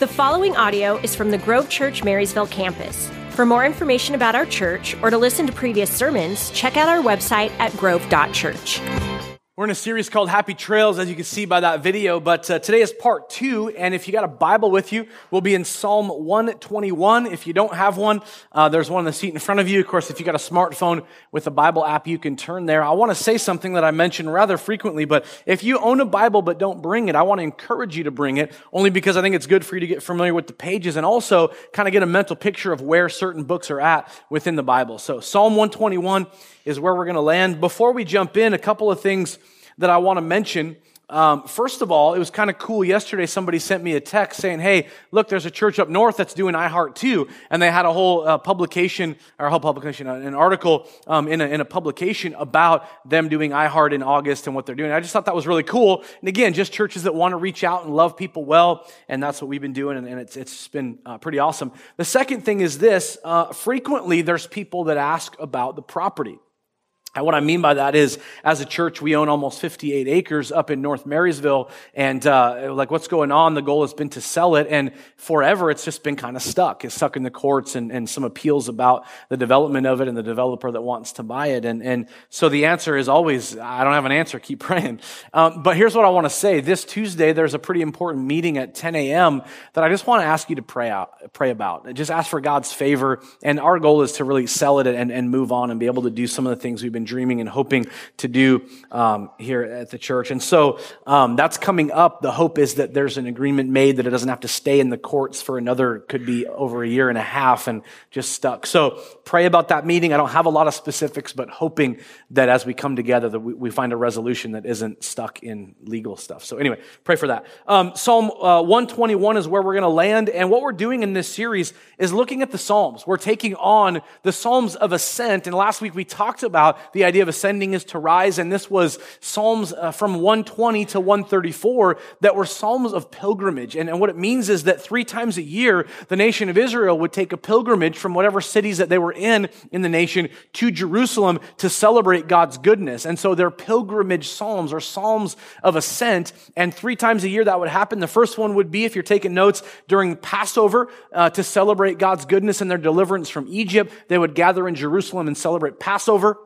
The following audio is from the Grove Church Marysville campus. For more information about our church or to listen to previous sermons, check out our website at grove.church. We're in a series called Happy Trails, as you can see by that video, but uh, today is part two, and if you got a Bible with you, we'll be in Psalm 121. If you don't have one, uh, there's one in the seat in front of you. Of course, if you got a smartphone with a Bible app, you can turn there. I want to say something that I mention rather frequently, but if you own a Bible but don't bring it, I want to encourage you to bring it, only because I think it's good for you to get familiar with the pages and also kind of get a mental picture of where certain books are at within the Bible. So Psalm 121 is where we're going to land. Before we jump in, a couple of things that I want to mention. Um, first of all, it was kind of cool. Yesterday, somebody sent me a text saying, "Hey, look, there's a church up north that's doing iHeart too," and they had a whole uh, publication or a whole publication, uh, an article um, in, a, in a publication about them doing iHeart in August and what they're doing. I just thought that was really cool. And again, just churches that want to reach out and love people well, and that's what we've been doing, and, and it's it's been uh, pretty awesome. The second thing is this: uh, frequently, there's people that ask about the property. And what I mean by that is, as a church, we own almost 58 acres up in North Marysville. And, uh, like, what's going on? The goal has been to sell it. And forever, it's just been kind of stuck. It's stuck in the courts and, and some appeals about the development of it and the developer that wants to buy it. And, and so the answer is always, I don't have an answer. Keep praying. Um, but here's what I want to say. This Tuesday, there's a pretty important meeting at 10 a.m. that I just want to ask you to pray out, pray about. Just ask for God's favor. And our goal is to really sell it and, and move on and be able to do some of the things we've been been dreaming and hoping to do um, here at the church. And so um, that's coming up. The hope is that there's an agreement made that it doesn't have to stay in the courts for another, could be over a year and a half and just stuck. So pray about that meeting. I don't have a lot of specifics, but hoping that as we come together, that we, we find a resolution that isn't stuck in legal stuff. So anyway, pray for that. Um, Psalm uh, 121 is where we're going to land. And what we're doing in this series is looking at the Psalms. We're taking on the Psalms of ascent. And last week we talked about the idea of ascending is to rise. And this was Psalms uh, from 120 to 134 that were Psalms of pilgrimage. And, and what it means is that three times a year, the nation of Israel would take a pilgrimage from whatever cities that they were in in the nation to Jerusalem to celebrate God's goodness. And so they're pilgrimage Psalms or Psalms of ascent. And three times a year that would happen. The first one would be, if you're taking notes, during Passover uh, to celebrate God's goodness and their deliverance from Egypt. They would gather in Jerusalem and celebrate Passover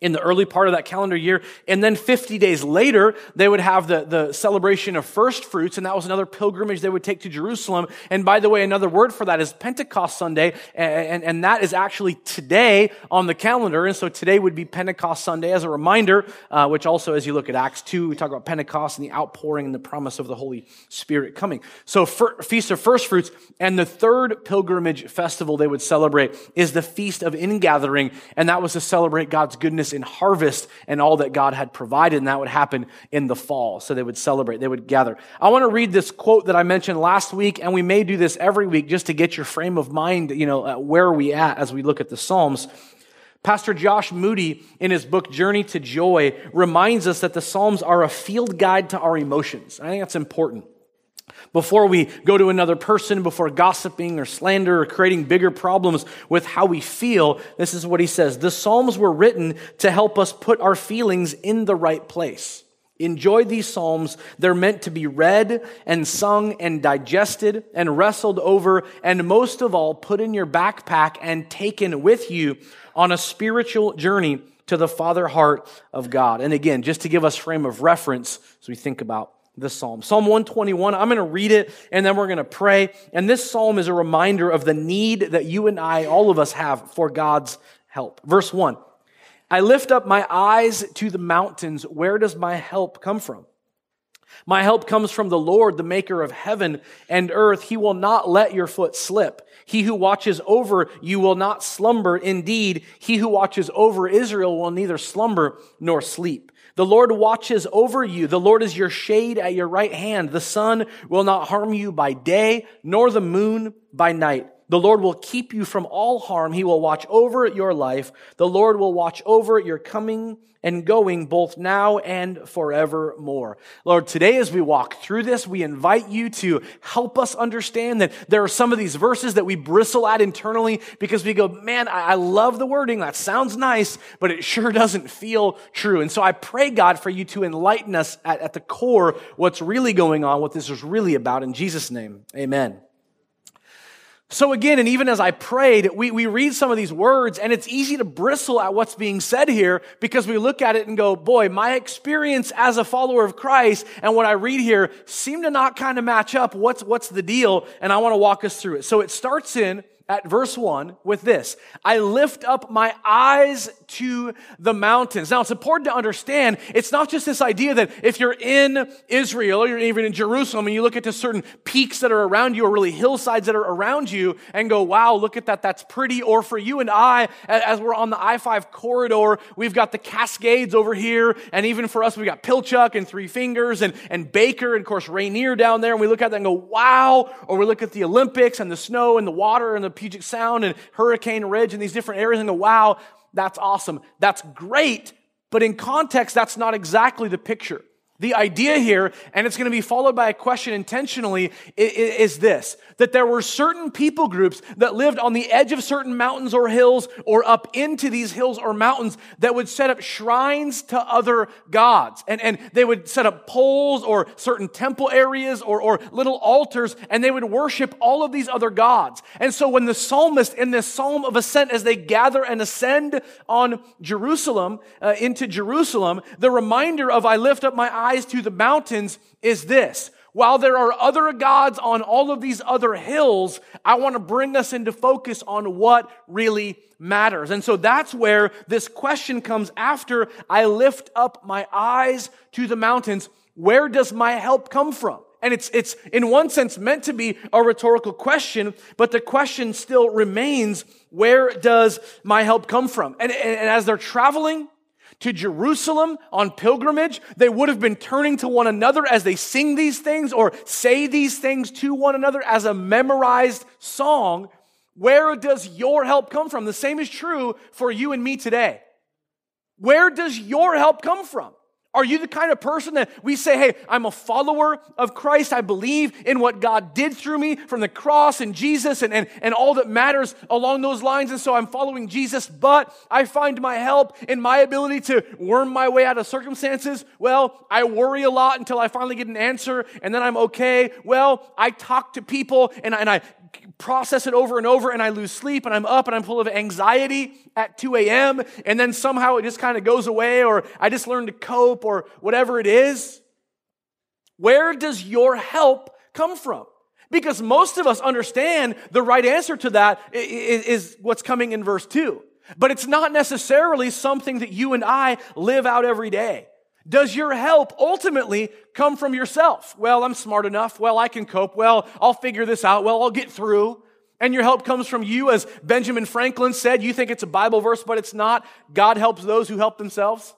in the early part of that calendar year. And then 50 days later, they would have the, the celebration of first fruits, and that was another pilgrimage they would take to Jerusalem. And by the way, another word for that is Pentecost Sunday, and, and, and that is actually today on the calendar. And so today would be Pentecost Sunday as a reminder, uh, which also, as you look at Acts 2, we talk about Pentecost and the outpouring and the promise of the Holy Spirit coming. So Feast of First Fruits, and the third pilgrimage festival they would celebrate is the Feast of Ingathering, and that was to celebrate God's goodness in harvest and all that God had provided, and that would happen in the fall. So they would celebrate, they would gather. I want to read this quote that I mentioned last week, and we may do this every week just to get your frame of mind, you know, where are we at as we look at the Psalms. Pastor Josh Moody, in his book Journey to Joy, reminds us that the Psalms are a field guide to our emotions. I think that's important. Before we go to another person, before gossiping or slander or creating bigger problems with how we feel, this is what he says. The Psalms were written to help us put our feelings in the right place. Enjoy these Psalms. They're meant to be read and sung and digested and wrestled over and most of all put in your backpack and taken with you on a spiritual journey to the Father heart of God. And again, just to give us frame of reference as we think about the psalm. Psalm 121, I'm going to read it and then we're going to pray. And this psalm is a reminder of the need that you and I, all of us have for God's help. Verse 1 I lift up my eyes to the mountains. Where does my help come from? My help comes from the Lord, the maker of heaven and earth. He will not let your foot slip. He who watches over you will not slumber. Indeed, he who watches over Israel will neither slumber nor sleep. The Lord watches over you. The Lord is your shade at your right hand. The sun will not harm you by day, nor the moon by night. The Lord will keep you from all harm. He will watch over your life. The Lord will watch over your coming and going both now and forevermore. Lord, today as we walk through this, we invite you to help us understand that there are some of these verses that we bristle at internally because we go, man, I love the wording. That sounds nice, but it sure doesn't feel true. And so I pray, God, for you to enlighten us at, at the core what's really going on, what this is really about. In Jesus' name, amen. So again, and even as I prayed, we, we read some of these words and it's easy to bristle at what's being said here because we look at it and go, boy, my experience as a follower of Christ and what I read here seem to not kind of match up. What's, what's the deal? And I want to walk us through it. So it starts in at verse 1 with this I lift up my eyes to the mountains. Now, it's important to understand it's not just this idea that if you're in Israel or you're even in Jerusalem and you look at the certain peaks that are around you or really hillsides that are around you and go, wow, look at that, that's pretty. Or for you and I, as we're on the I 5 corridor, we've got the Cascades over here. And even for us, we've got Pilchuck and Three Fingers and, and Baker and, of course, Rainier down there. And we look at that and go, wow. Or we look at the Olympics and the snow and the water and the Puget Sound and Hurricane Ridge and these different areas and go, wow, that's awesome. That's great. But in context, that's not exactly the picture. The idea here, and it's going to be followed by a question intentionally, is this that there were certain people groups that lived on the edge of certain mountains or hills or up into these hills or mountains that would set up shrines to other gods. And, and they would set up poles or certain temple areas or, or little altars, and they would worship all of these other gods. And so when the psalmist in this psalm of ascent, as they gather and ascend on Jerusalem, uh, into Jerusalem, the reminder of I lift up my eyes eyes to the mountains is this. While there are other gods on all of these other hills, I want to bring us into focus on what really matters. And so that's where this question comes after I lift up my eyes to the mountains. Where does my help come from? And it's, it's in one sense meant to be a rhetorical question, but the question still remains, where does my help come from? And, and, and as they're traveling, to Jerusalem on pilgrimage, they would have been turning to one another as they sing these things or say these things to one another as a memorized song. Where does your help come from? The same is true for you and me today. Where does your help come from? Are you the kind of person that we say, hey, I'm a follower of Christ. I believe in what God did through me from the cross and Jesus and, and, and all that matters along those lines. And so I'm following Jesus, but I find my help in my ability to worm my way out of circumstances. Well, I worry a lot until I finally get an answer and then I'm okay. Well, I talk to people and, and I process it over and over and I lose sleep and I'm up and I'm full of anxiety at 2 a.m. and then somehow it just kind of goes away or I just learn to cope or whatever it is. Where does your help come from? Because most of us understand the right answer to that is what's coming in verse 2. But it's not necessarily something that you and I live out every day. Does your help ultimately come from yourself? Well, I'm smart enough. Well, I can cope. Well, I'll figure this out. Well, I'll get through. And your help comes from you, as Benjamin Franklin said. You think it's a Bible verse, but it's not. God helps those who help themselves.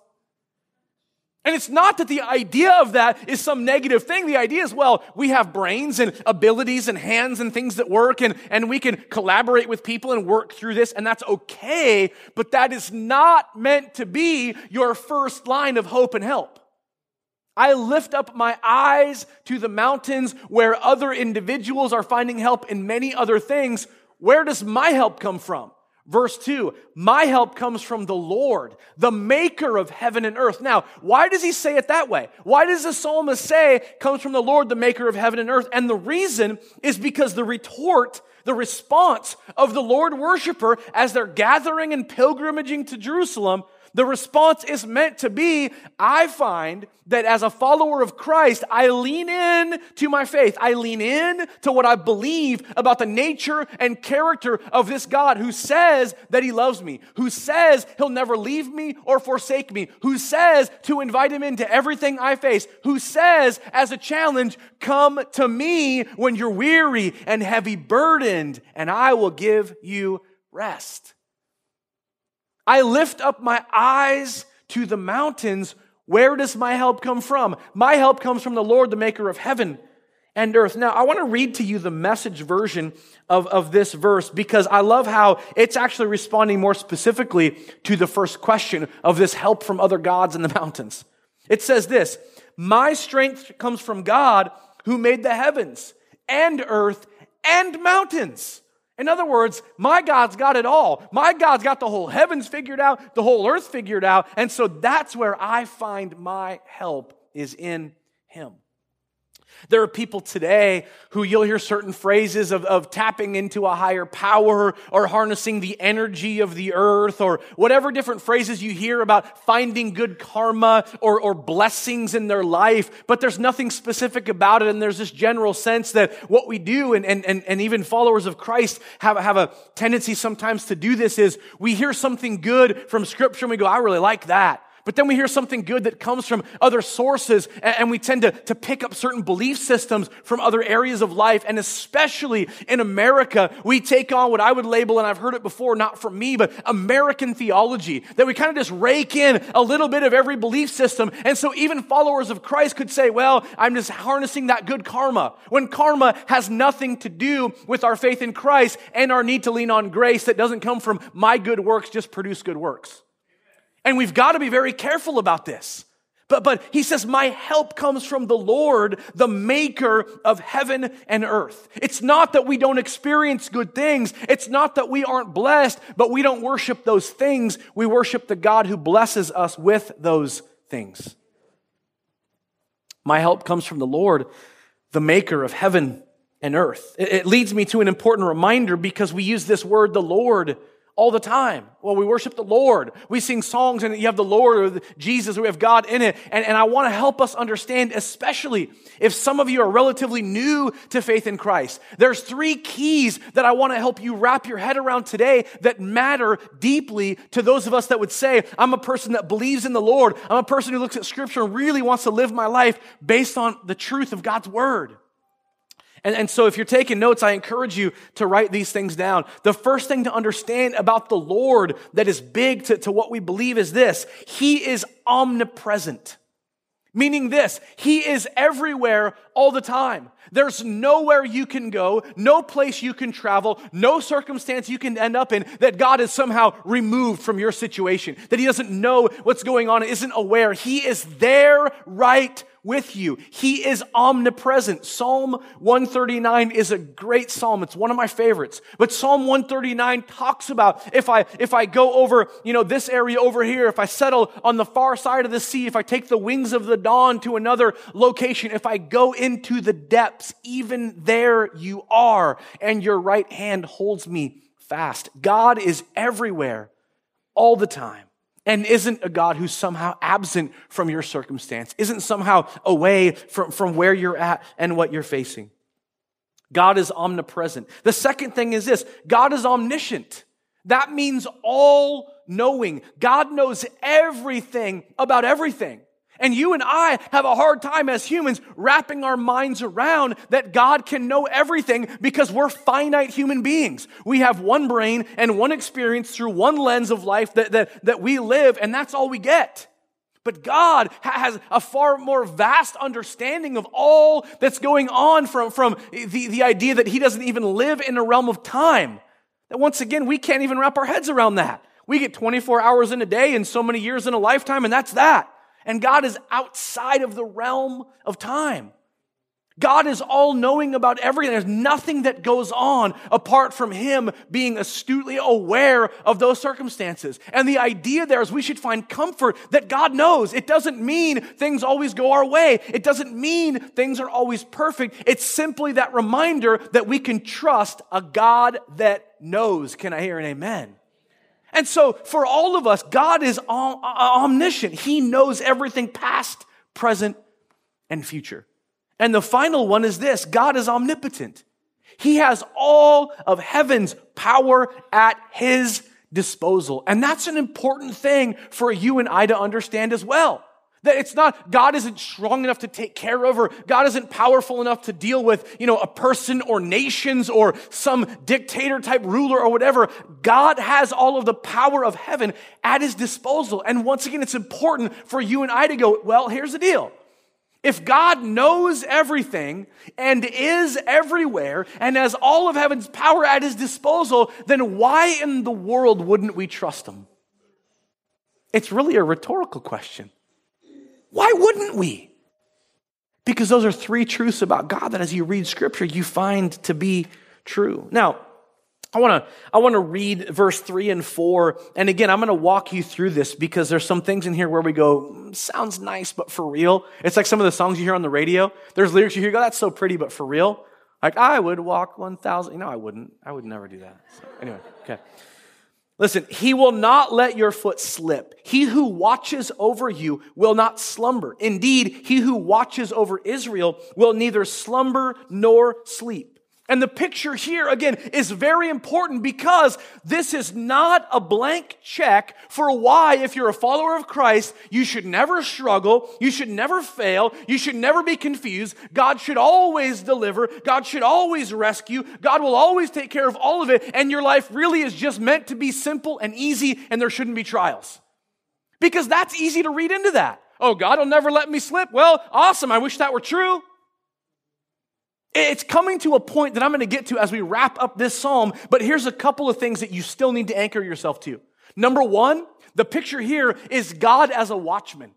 And it's not that the idea of that is some negative thing. The idea is, well, we have brains and abilities and hands and things that work and, and we can collaborate with people and work through this and that's okay. But that is not meant to be your first line of hope and help. I lift up my eyes to the mountains where other individuals are finding help in many other things. Where does my help come from? Verse 2, my help comes from the Lord, the maker of heaven and earth. Now, why does he say it that way? Why does the psalmist say comes from the Lord, the maker of heaven and earth? And the reason is because the retort, the response of the Lord worshiper as they're gathering and pilgrimaging to Jerusalem the response is meant to be, I find that as a follower of Christ, I lean in to my faith. I lean in to what I believe about the nature and character of this God who says that he loves me, who says he'll never leave me or forsake me, who says to invite him into everything I face, who says as a challenge, come to me when you're weary and heavy burdened and I will give you rest. I lift up my eyes to the mountains. Where does my help come from? My help comes from the Lord, the maker of heaven and earth. Now, I want to read to you the message version of, of this verse because I love how it's actually responding more specifically to the first question of this help from other gods in the mountains. It says this My strength comes from God who made the heavens and earth and mountains. In other words, my God's got it all. My God's got the whole heavens figured out, the whole earth figured out. And so that's where I find my help is in Him. There are people today who you'll hear certain phrases of, of tapping into a higher power or harnessing the energy of the earth or whatever different phrases you hear about finding good karma or, or blessings in their life, but there's nothing specific about it. And there's this general sense that what we do and, and, and, and even followers of Christ have, have a tendency sometimes to do this is we hear something good from scripture and we go, I really like that. But then we hear something good that comes from other sources, and we tend to, to pick up certain belief systems from other areas of life. And especially in America, we take on what I would label, and I've heard it before, not from me, but American theology, that we kind of just rake in a little bit of every belief system. And so even followers of Christ could say, well, I'm just harnessing that good karma, when karma has nothing to do with our faith in Christ and our need to lean on grace that doesn't come from my good works, just produce good works. And we've got to be very careful about this. But, but he says, My help comes from the Lord, the maker of heaven and earth. It's not that we don't experience good things. It's not that we aren't blessed, but we don't worship those things. We worship the God who blesses us with those things. My help comes from the Lord, the maker of heaven and earth. It, it leads me to an important reminder because we use this word, the Lord, all the time. Well, we worship the Lord. We sing songs and you have the Lord or the Jesus, we have God in it. And, and I want to help us understand, especially if some of you are relatively new to faith in Christ. There's three keys that I want to help you wrap your head around today that matter deeply to those of us that would say, I'm a person that believes in the Lord. I'm a person who looks at scripture and really wants to live my life based on the truth of God's word. And, and so if you're taking notes, I encourage you to write these things down. The first thing to understand about the Lord that is big to, to what we believe is this. He is omnipresent. Meaning this, He is everywhere all the time. There's nowhere you can go, no place you can travel, no circumstance you can end up in that God is somehow removed from your situation, that He doesn't know what's going on, isn't aware. He is there right with you. He is omnipresent. Psalm 139 is a great psalm. It's one of my favorites. But Psalm 139 talks about if I, if I go over, you know, this area over here, if I settle on the far side of the sea, if I take the wings of the dawn to another location, if I go into the depths, even there you are, and your right hand holds me fast. God is everywhere all the time and isn't a God who's somehow absent from your circumstance, isn't somehow away from, from where you're at and what you're facing. God is omnipresent. The second thing is this God is omniscient. That means all knowing. God knows everything about everything. And you and I have a hard time as humans wrapping our minds around that God can know everything because we're finite human beings. We have one brain and one experience through one lens of life that, that, that we live, and that's all we get. But God has a far more vast understanding of all that's going on from, from the, the idea that He doesn't even live in a realm of time. That once again, we can't even wrap our heads around that. We get 24 hours in a day and so many years in a lifetime, and that's that. And God is outside of the realm of time. God is all knowing about everything. There's nothing that goes on apart from Him being astutely aware of those circumstances. And the idea there is we should find comfort that God knows. It doesn't mean things always go our way. It doesn't mean things are always perfect. It's simply that reminder that we can trust a God that knows. Can I hear an amen? And so for all of us, God is uh, omniscient. He knows everything past, present, and future. And the final one is this God is omnipotent. He has all of heaven's power at his disposal. And that's an important thing for you and I to understand as well. That it's not, God isn't strong enough to take care of, or God isn't powerful enough to deal with, you know, a person or nations or some dictator type ruler or whatever. God has all of the power of heaven at his disposal. And once again, it's important for you and I to go, well, here's the deal. If God knows everything and is everywhere and has all of heaven's power at his disposal, then why in the world wouldn't we trust him? It's really a rhetorical question. Why wouldn't we? Because those are three truths about God that as you read scripture, you find to be true. Now, I want to I want to read verse 3 and 4 and again I'm going to walk you through this because there's some things in here where we go mm, sounds nice but for real. It's like some of the songs you hear on the radio. There's lyrics you hear go that's so pretty but for real. Like I would walk 1000 you know I wouldn't I would never do that. So, anyway okay Listen, he will not let your foot slip. He who watches over you will not slumber. Indeed, he who watches over Israel will neither slumber nor sleep. And the picture here, again, is very important because this is not a blank check for why, if you're a follower of Christ, you should never struggle, you should never fail, you should never be confused. God should always deliver, God should always rescue, God will always take care of all of it, and your life really is just meant to be simple and easy, and there shouldn't be trials. Because that's easy to read into that. Oh, God will never let me slip. Well, awesome. I wish that were true. It's coming to a point that I'm going to get to as we wrap up this psalm, but here's a couple of things that you still need to anchor yourself to. Number one, the picture here is God as a watchman.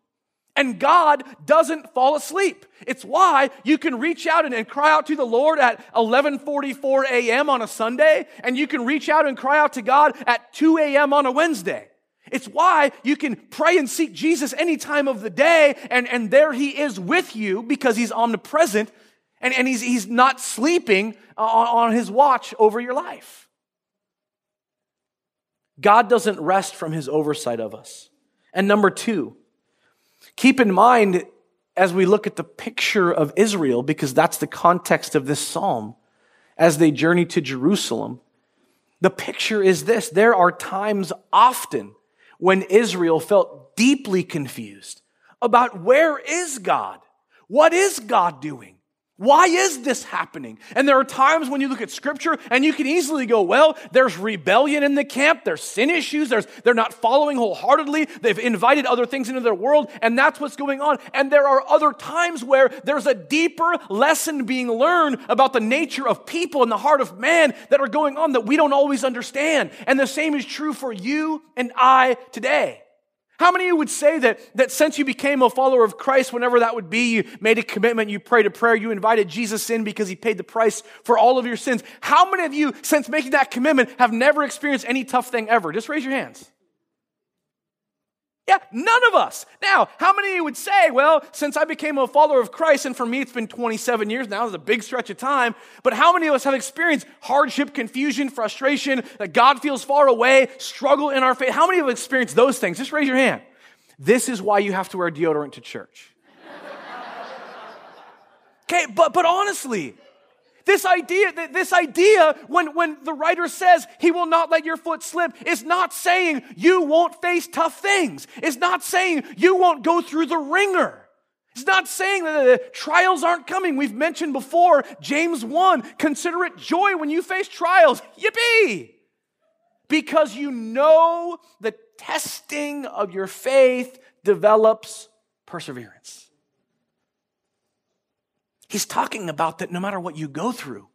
And God doesn't fall asleep. It's why you can reach out and, and, cry out to the Lord at 11:44 a.m. on a Sunday, and you can reach out and cry out to God at 2 a.m. on a Wednesday. It's why you can pray and seek Jesus any time of the day, and, and there he is with you because he's omnipresent and, and he's, he's not sleeping on, on his watch over your life. God doesn't rest from his oversight of us. And number two, keep in mind as we look at the picture of Israel, because that's the context of this psalm, as they journey to Jerusalem, the picture is this there are times often when Israel felt deeply confused about where is God? What is God doing? Why is this happening? And there are times when you look at scripture and you can easily go, well, there's rebellion in the camp, there's sin issues, there's, they're not following wholeheartedly, they've invited other things into their world, and that's what's going on. And there are other times where there's a deeper lesson being learned about the nature of people and the heart of man that are going on that we don't always understand. And the same is true for you and I today. How many of you would say that, that since you became a follower of Christ, whenever that would be, you made a commitment, you prayed a prayer, you invited Jesus in because he paid the price for all of your sins? How many of you, since making that commitment, have never experienced any tough thing ever? Just raise your hands. Yeah, none of us. Now, how many would say, well, since I became a follower of Christ, and for me it's been 27 years now, it's a big stretch of time, but how many of us have experienced hardship, confusion, frustration, that God feels far away, struggle in our faith? How many of have experienced those things? Just raise your hand. This is why you have to wear deodorant to church. okay, but, but honestly, this idea, this idea, when, when the writer says he will not let your foot slip, is not saying you won't face tough things. It's not saying you won't go through the ringer. It's not saying that the trials aren't coming. We've mentioned before, James 1, consider it joy when you face trials. Yippee! Because you know the testing of your faith develops perseverance. He's talking about that no matter what you go through,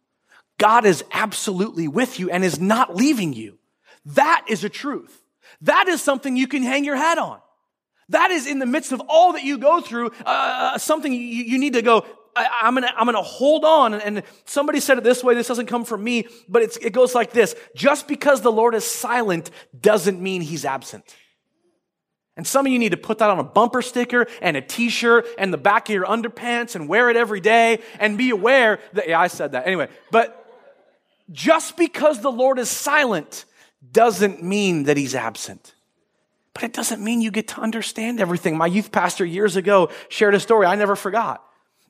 God is absolutely with you and is not leaving you. That is a truth. That is something you can hang your hat on. That is in the midst of all that you go through, uh, uh something you, you, need to go, I, am gonna, I'm gonna hold on. And somebody said it this way, this doesn't come from me, but it goes like this. Just because the Lord is silent doesn't mean he's absent. And some of you need to put that on a bumper sticker and a t shirt and the back of your underpants and wear it every day and be aware that, yeah, I said that. Anyway, but just because the Lord is silent doesn't mean that he's absent. But it doesn't mean you get to understand everything. My youth pastor years ago shared a story I never forgot.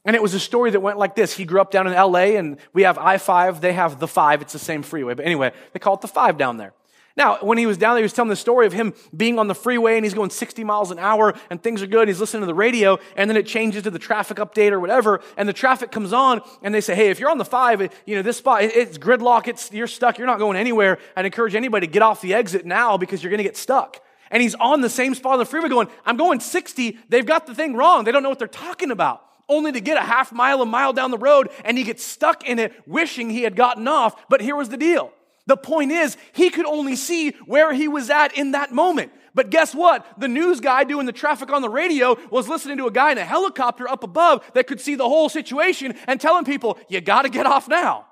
And it was a story that went like this. He grew up down in LA and we have I 5, they have the 5, it's the same freeway. But anyway, they call it the 5 down there. Now, when he was down there, he was telling the story of him being on the freeway and he's going 60 miles an hour and things are good. He's listening to the radio and then it changes to the traffic update or whatever. And the traffic comes on and they say, Hey, if you're on the five, you know, this spot, it's gridlock. It's, you're stuck. You're not going anywhere. I'd encourage anybody to get off the exit now because you're going to get stuck. And he's on the same spot on the freeway going, I'm going 60. They've got the thing wrong. They don't know what they're talking about. only to get a half mile, a mile down the road, and he gets stuck in it, wishing he had gotten off. But here was the deal. The point is, he could only see where he was at in that moment. But guess what? The news guy doing the traffic on the radio was listening to a guy in a helicopter up above that could see the whole situation and telling people, you gotta get off now.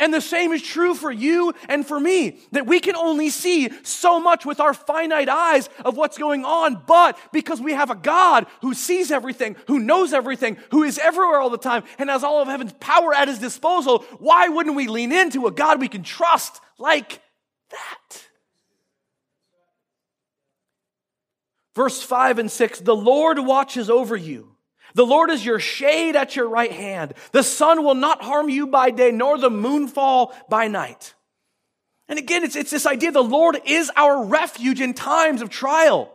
And the same is true for you and for me, that we can only see so much with our finite eyes of what's going on, but because we have a God who sees everything, who knows everything, who is everywhere all the time, and has all of heaven's power at his disposal, why wouldn't we lean into a God we can trust like that? Verse 5 and 6 The Lord watches over you. The Lord is your shade at your right hand. The sun will not harm you by day, nor the moon fall by night. And again, it's, it's this idea the Lord is our refuge in times of trial.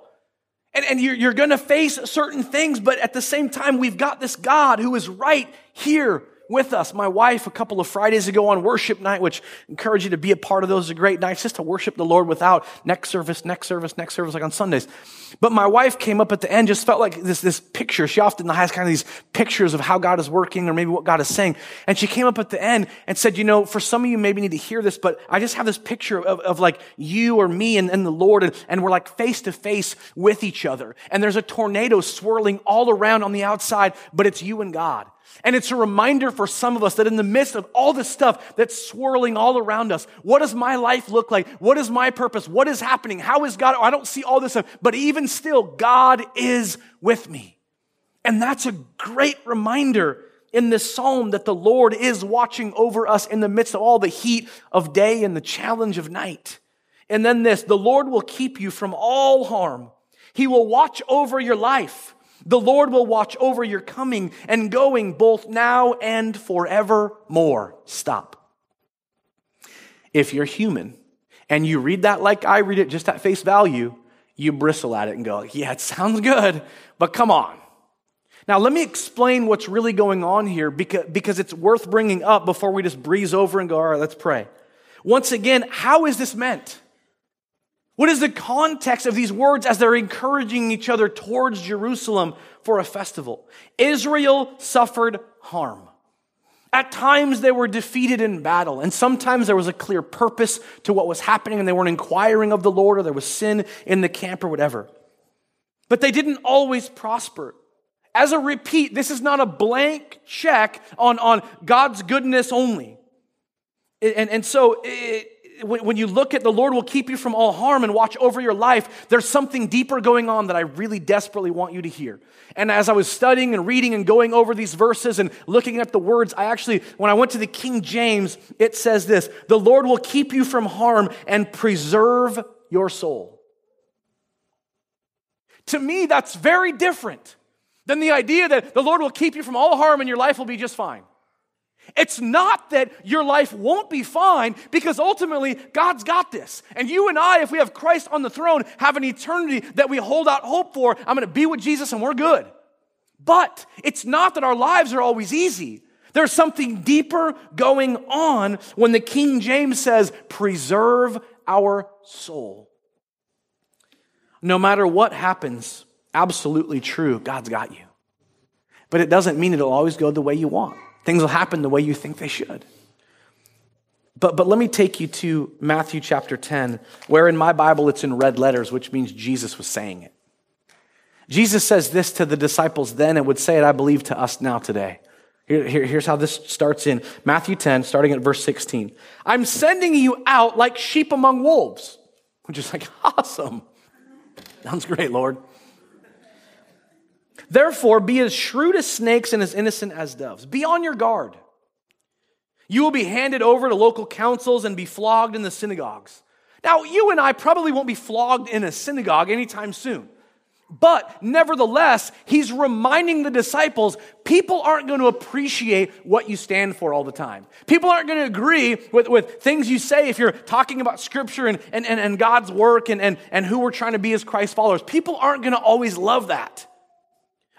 And, and you're, you're going to face certain things, but at the same time, we've got this God who is right here with us. My wife, a couple of Fridays ago on worship night, which I encourage you to be a part of those great nights just to worship the Lord without next service, next service, next service, like on Sundays. But my wife came up at the end, just felt like this, this picture. She often has kind of these pictures of how God is working or maybe what God is saying. And she came up at the end and said, you know, for some of you maybe need to hear this, but I just have this picture of, of like you or me and, and the Lord, and, and we're like face to face with each other. And there's a tornado swirling all around on the outside, but it's you and God. And it's a reminder for some of us that in the midst of all this stuff that's swirling all around us, what does my life look like? What is my purpose? What is happening? How is God? I don't see all this stuff, but even still, God is with me. And that's a great reminder in this psalm that the Lord is watching over us in the midst of all the heat of day and the challenge of night. And then this, the Lord will keep you from all harm. He will watch over your life. The Lord will watch over your coming and going both now and forevermore. Stop. If you're human and you read that like I read it just at face value, you bristle at it and go, yeah, it sounds good, but come on. Now, let me explain what's really going on here because, because it's worth bringing up before we just breeze over and go, all right, let's pray. Once again, how is this meant? What is the context of these words as they're encouraging each other towards Jerusalem for a festival? Israel suffered harm. At times they were defeated in battle, and sometimes there was a clear purpose to what was happening, and they weren't inquiring of the Lord, or there was sin in the camp, or whatever. But they didn't always prosper. As a repeat, this is not a blank check on, on God's goodness only. And, and so it, when you look at the Lord will keep you from all harm and watch over your life, there's something deeper going on that I really desperately want you to hear. And as I was studying and reading and going over these verses and looking at the words, I actually, when I went to the King James, it says this The Lord will keep you from harm and preserve your soul. To me, that's very different than the idea that the Lord will keep you from all harm and your life will be just fine. It's not that your life won't be fine because ultimately God's got this. And you and I, if we have Christ on the throne, have an eternity that we hold out hope for. I'm going to be with Jesus and we're good. But it's not that our lives are always easy. There's something deeper going on when the King James says, preserve our soul. No matter what happens, absolutely true, God's got you. But it doesn't mean it'll always go the way you want. Things will happen the way you think they should. But, but let me take you to Matthew chapter 10, where in my Bible it's in red letters, which means Jesus was saying it. Jesus says this to the disciples then and would say it, I believe, to us now today. Here, here, here's how this starts in Matthew 10, starting at verse 16. I'm sending you out like sheep among wolves, which is like, awesome. Sounds great, Lord. Therefore, be as shrewd as snakes and as innocent as doves. Be on your guard. You will be handed over to local councils and be flogged in the synagogues. Now, you and I probably won't be flogged in a synagogue anytime soon. But nevertheless, he's reminding the disciples people aren't going to appreciate what you stand for all the time. People aren't going to agree with, with things you say if you're talking about scripture and, and, and, and God's work and, and, and who we're trying to be as Christ followers. People aren't going to always love that.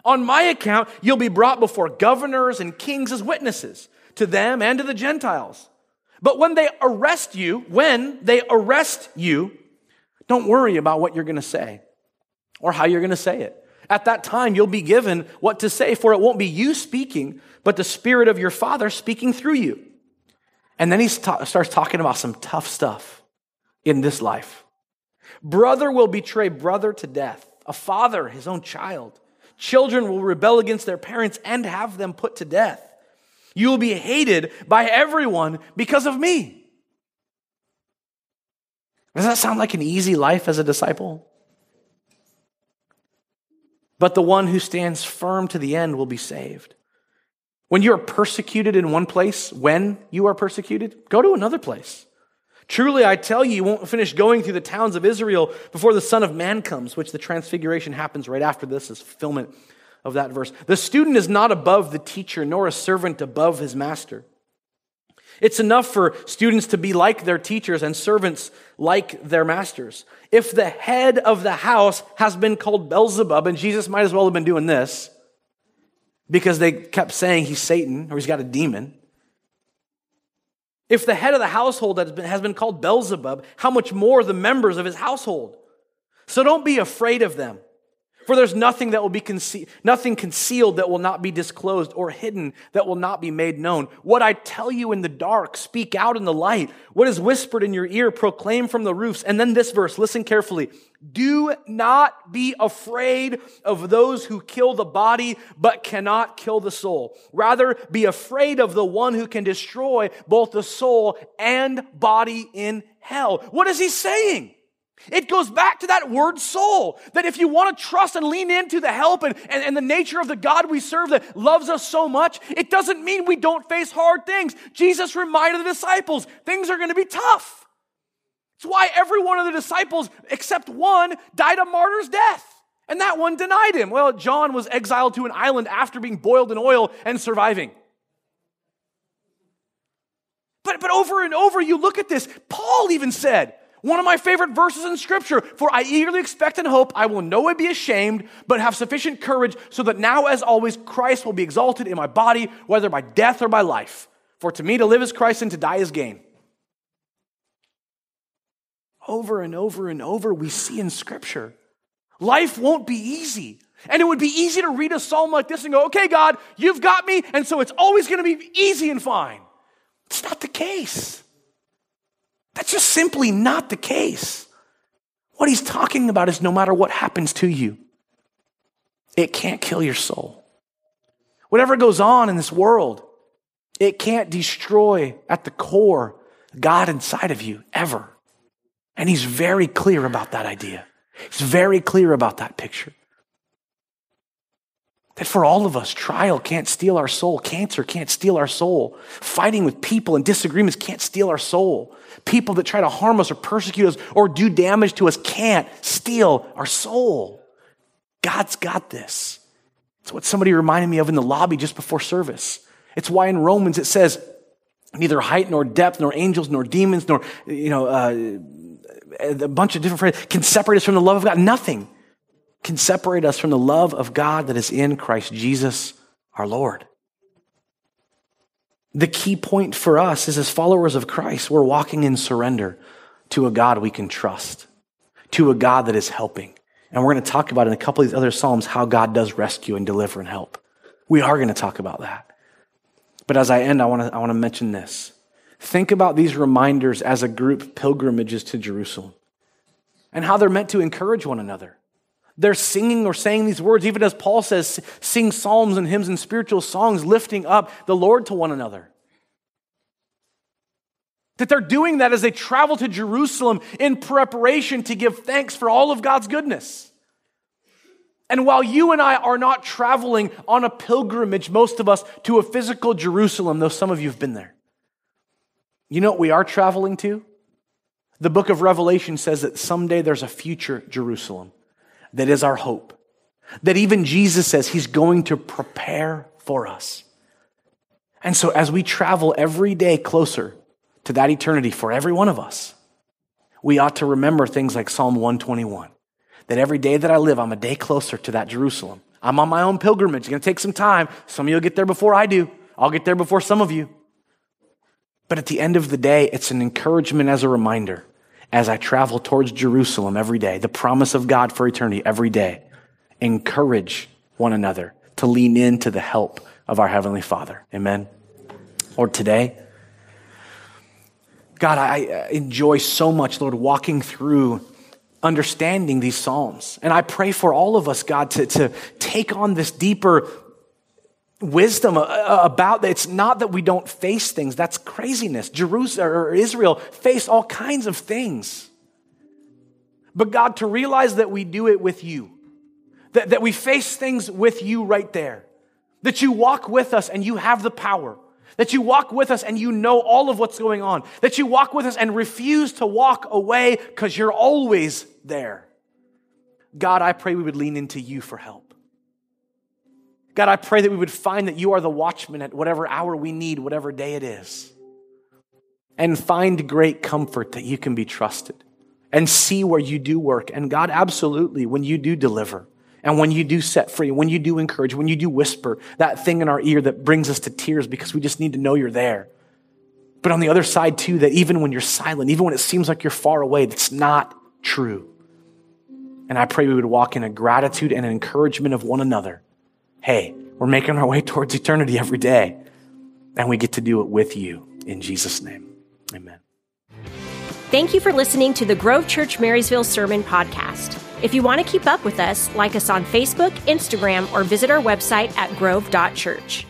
On my account, you'll be brought before governors and kings as witnesses to them and to the Gentiles. But when they arrest you, when they arrest you, don't worry about what you're going to say or how you're going to say it. At that time, you'll be given what to say, for it won't be you speaking, but the Spirit of your Father speaking through you. And then he starts talking about some tough stuff in this life. Brother will betray brother to death, a father his own child. Children will rebel against their parents and have them put to death. You will be hated by everyone because of me. Does that sound like an easy life as a disciple? But the one who stands firm to the end will be saved. When you are persecuted in one place, when you are persecuted, go to another place. Truly, I tell you, you won't finish going through the towns of Israel before the Son of Man comes, which the transfiguration happens right after this as fulfillment of that verse. The student is not above the teacher, nor a servant above his master. It's enough for students to be like their teachers and servants like their masters. If the head of the house has been called Beelzebub, and Jesus might as well have been doing this because they kept saying he's Satan or he's got a demon. If the head of the household has been called Beelzebub, how much more the members of his household? So don't be afraid of them. For there's nothing that will be conce- nothing concealed that will not be disclosed or hidden that will not be made known. What I tell you in the dark, speak out in the light. What is whispered in your ear, proclaim from the roofs. And then this verse, listen carefully. Do not be afraid of those who kill the body, but cannot kill the soul. Rather, be afraid of the one who can destroy both the soul and body in hell. What is he saying? It goes back to that word soul. That if you want to trust and lean into the help and, and, and, the nature of the God we serve that loves us so much, it doesn't mean we don't face hard things. Jesus reminded the disciples things are going to be tough. It's why every one of the disciples, except one, died a martyr's death. And that one denied him. Well, John was exiled to an island after being boiled in oil and surviving. But, but over and over, you look at this. Paul even said, one of my favorite verses in scripture, for I eagerly expect and hope I will no way be ashamed, but have sufficient courage so that now as always Christ will be exalted in my body, whether by death or by life. For to me to live is Christ and to die is gain. Over and over and over we see in scripture. Life won't be easy. And it would be easy to read a psalm like this and go, okay, God, you've got me, and so it's always going to be easy and fine. It's not the case. That's just simply not the case. What he's talking about is no matter what happens to you, it can't kill your soul. Whatever goes on in this world, it can't destroy at the core God inside of you ever. And he's very clear about that idea. He's very clear about that picture. That for all of us, trial can't steal our soul. Cancer can't steal our soul. Fighting with people and disagreements can't steal our soul. People that try to harm us or persecute us or do damage to us can't steal our soul. God's got this. It's what somebody reminded me of in the lobby just before service. It's why in Romans it says, neither height nor depth nor angels nor demons nor, you know, uh, a bunch of different phrases can separate us from the love of God. Nothing can separate us from the love of God that is in Christ Jesus our Lord. The key point for us is as followers of Christ, we're walking in surrender to a God we can trust, to a God that is helping. And we're going to talk about in a couple of these other Psalms how God does rescue and deliver and help. We are going to talk about that. But as I end, I want to, I want to mention this. Think about these reminders as a group pilgrimages to Jerusalem and how they're meant to encourage one another. They're singing or saying these words, even as Paul says, sing psalms and hymns and spiritual songs, lifting up the Lord to one another. That they're doing that as they travel to Jerusalem in preparation to give thanks for all of God's goodness. And while you and I are not traveling on a pilgrimage, most of us, to a physical Jerusalem, though some of you have been there, you know what we are traveling to? The book of Revelation says that someday there's a future Jerusalem that is our hope. That even Jesus says he's going to prepare for us. And so as we travel every day closer to that eternity for every one of us, we ought to remember things like Psalm 121. That every day that I live, I'm a day closer to that Jerusalem. I'm on my own pilgrimage. It's going to take some time. Some of you will get there before I do. I'll get there before some of you. But at the end of the day, it's an encouragement as a reminder as I travel towards Jerusalem every day, the promise of God for eternity every day. encourage one another to lean into the help of our Heavenly Father. Amen. Lord, today, God, I enjoy so much, Lord, walking through understanding these Psalms. And I pray for all of us, God, to, to take on this deeper wisdom uh, uh, about that. It's not that we don't face things. That's craziness. Jerusalem or Israel faced all kinds of things. But God, to realize that we do it with you, that, that we face things with you right there, that you walk with us and you have the power, that you walk with us and you know all of what's going on, that you walk with us and refuse to walk away because you're always there. God, I pray we would lean into you for help. God, I pray that we would find that you are the watchman at whatever hour we need, whatever day it is, and find great comfort that you can be trusted and see where you do work. And God, absolutely, when you do deliver and when you do set free, when you do encourage, when you do whisper that thing in our ear that brings us to tears because we just need to know you're there. But on the other side, too, that even when you're silent, even when it seems like you're far away, that's not true. And I pray we would walk in a gratitude and an encouragement of one another. Hey, we're making our way towards eternity every day, and we get to do it with you. In Jesus' name, amen. Thank you for listening to the Grove Church Marysville Sermon Podcast. If you want to keep up with us, like us on Facebook, Instagram, or visit our website at grove.church.